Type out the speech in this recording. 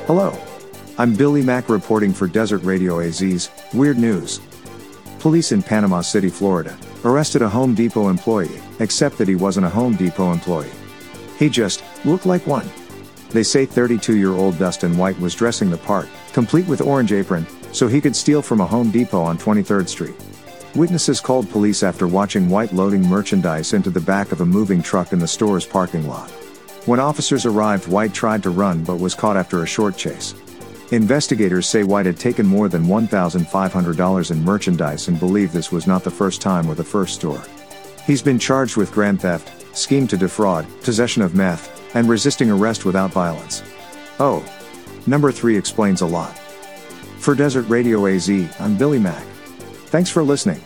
Hello. I'm Billy Mack reporting for Desert Radio AZ's Weird News. Police in Panama City, Florida, arrested a Home Depot employee, except that he wasn't a Home Depot employee. He just looked like one. They say 32 year old Dustin White was dressing the part, complete with orange apron, so he could steal from a Home Depot on 23rd Street. Witnesses called police after watching White loading merchandise into the back of a moving truck in the store's parking lot. When officers arrived, White tried to run but was caught after a short chase. Investigators say White had taken more than $1,500 in merchandise and believe this was not the first time or the first store. He's been charged with grand theft, scheme to defraud, possession of meth, and resisting arrest without violence. Oh. Number 3 explains a lot. For Desert Radio AZ, I'm Billy Mack. Thanks for listening.